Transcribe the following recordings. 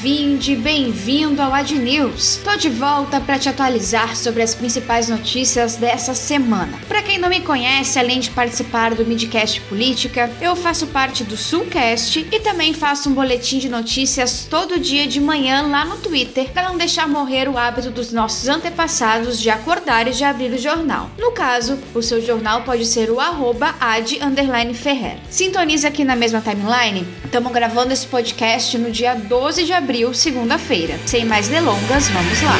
Seja bem-vindo, ao Ad News. Tô de volta para te atualizar sobre as principais notícias dessa semana. Para quem não me conhece, além de participar do Midcast Política, eu faço parte do Sulcast e também faço um boletim de notícias todo dia de manhã lá no Twitter, para não deixar morrer o hábito dos nossos antepassados de acordar e de abrir o jornal. No caso, o seu jornal pode ser o arroba ad ferrer. Sintoniza aqui na mesma timeline. Estamos gravando esse podcast no dia 12 de abril, segunda-feira. Sem mais delongas, vamos lá.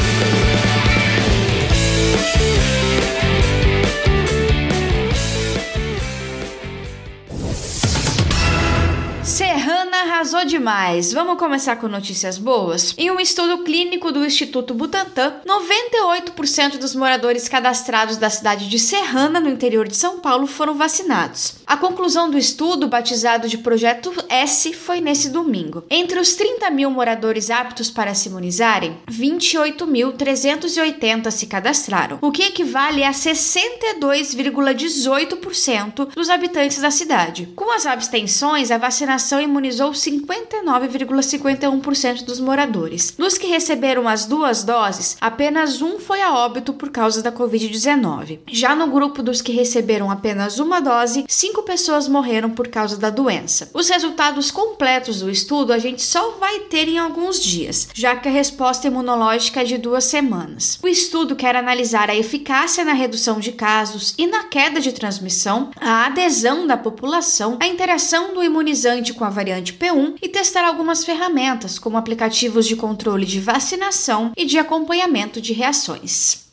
arrasou demais. Vamos começar com notícias boas? Em um estudo clínico do Instituto Butantan, 98% dos moradores cadastrados da cidade de Serrana, no interior de São Paulo, foram vacinados. A conclusão do estudo, batizado de Projeto S, foi nesse domingo. Entre os 30 mil moradores aptos para se imunizarem, 28.380 se cadastraram, o que equivale a 62,18% dos habitantes da cidade. Com as abstenções, a vacinação imunizou 59,51% dos moradores. Dos que receberam as duas doses, apenas um foi a óbito por causa da Covid-19. Já no grupo dos que receberam apenas uma dose, cinco pessoas morreram por causa da doença. Os resultados completos do estudo a gente só vai ter em alguns dias, já que a resposta imunológica é de duas semanas. O estudo quer analisar a eficácia na redução de casos e na queda de transmissão, a adesão da população, a interação do imunizante com a variante P1 e testar algumas ferramentas, como aplicativos de controle de vacinação e de acompanhamento de reações.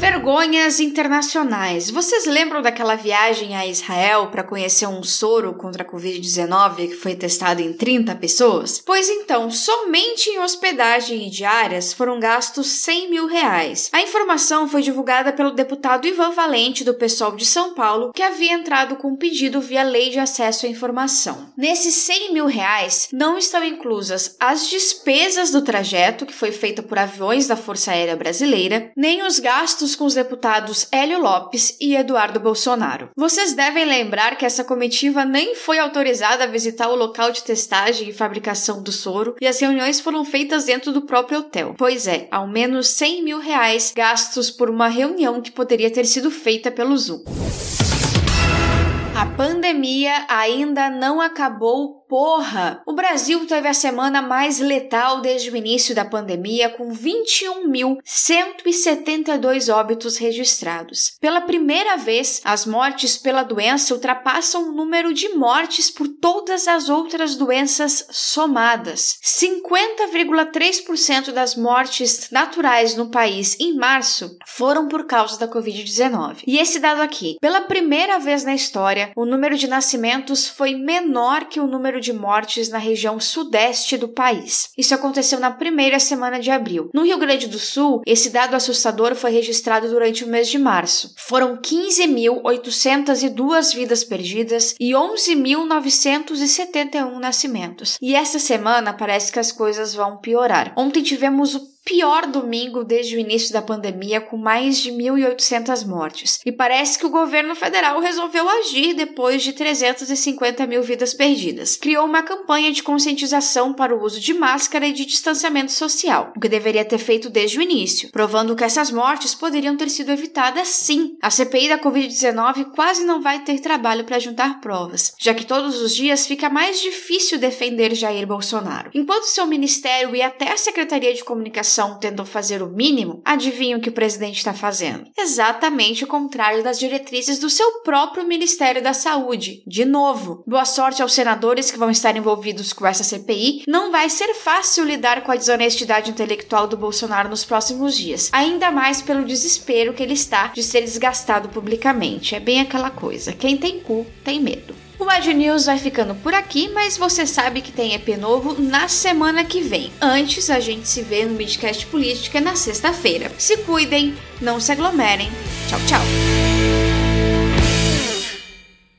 Vergonhas internacionais. Vocês lembram daquela viagem a Israel para conhecer um soro contra a Covid-19 que foi testado em 30 pessoas? Pois então, somente em hospedagem e diárias foram gastos 100 mil reais. A informação foi divulgada pelo deputado Ivan Valente, do PSOL de São Paulo, que havia entrado com um pedido via Lei de Acesso à Informação. Nesses 100 mil reais não estão inclusas as despesas do trajeto, que foi feita por aviões da Força Aérea Brasileira, nem os gastos com os deputados Hélio Lopes e Eduardo Bolsonaro. Vocês devem lembrar que essa comitiva nem foi autorizada a visitar o local de testagem e fabricação do soro e as reuniões foram feitas dentro do próprio hotel. Pois é, ao menos 100 mil reais gastos por uma reunião que poderia ter sido feita pelo Zoom. A pandemia ainda não acabou porra! O Brasil teve a semana mais letal desde o início da pandemia, com 21.172 óbitos registrados. Pela primeira vez, as mortes pela doença ultrapassam o número de mortes por todas as outras doenças somadas. 50,3% das mortes naturais no país em março foram por causa da Covid-19. E esse dado aqui, pela primeira vez na história, o número de nascimentos foi menor que o número de mortes na região sudeste do país. Isso aconteceu na primeira semana de abril. No Rio Grande do Sul, esse dado assustador foi registrado durante o mês de março. Foram 15.802 vidas perdidas e 11.971 nascimentos. E essa semana parece que as coisas vão piorar. Ontem tivemos o pior domingo desde o início da pandemia, com mais de 1.800 mortes. E parece que o governo federal resolveu agir depois de 350 mil vidas perdidas. Criou uma campanha de conscientização para o uso de máscara e de distanciamento social, o que deveria ter feito desde o início, provando que essas mortes poderiam ter sido evitadas sim. A CPI da Covid-19 quase não vai ter trabalho para juntar provas, já que todos os dias fica mais difícil defender Jair Bolsonaro. Enquanto seu ministério e até a Secretaria de Comunicação administração tentou fazer o mínimo, adivinha o que o presidente está fazendo? Exatamente o contrário das diretrizes do seu próprio Ministério da Saúde. De novo, boa sorte aos senadores que vão estar envolvidos com essa CPI. Não vai ser fácil lidar com a desonestidade intelectual do Bolsonaro nos próximos dias, ainda mais pelo desespero que ele está de ser desgastado publicamente. É bem aquela coisa: quem tem cu tem medo. O Ad News vai ficando por aqui, mas você sabe que tem EP novo na semana que vem. Antes, a gente se vê no Midcast Política na sexta-feira. Se cuidem, não se aglomerem. Tchau, tchau.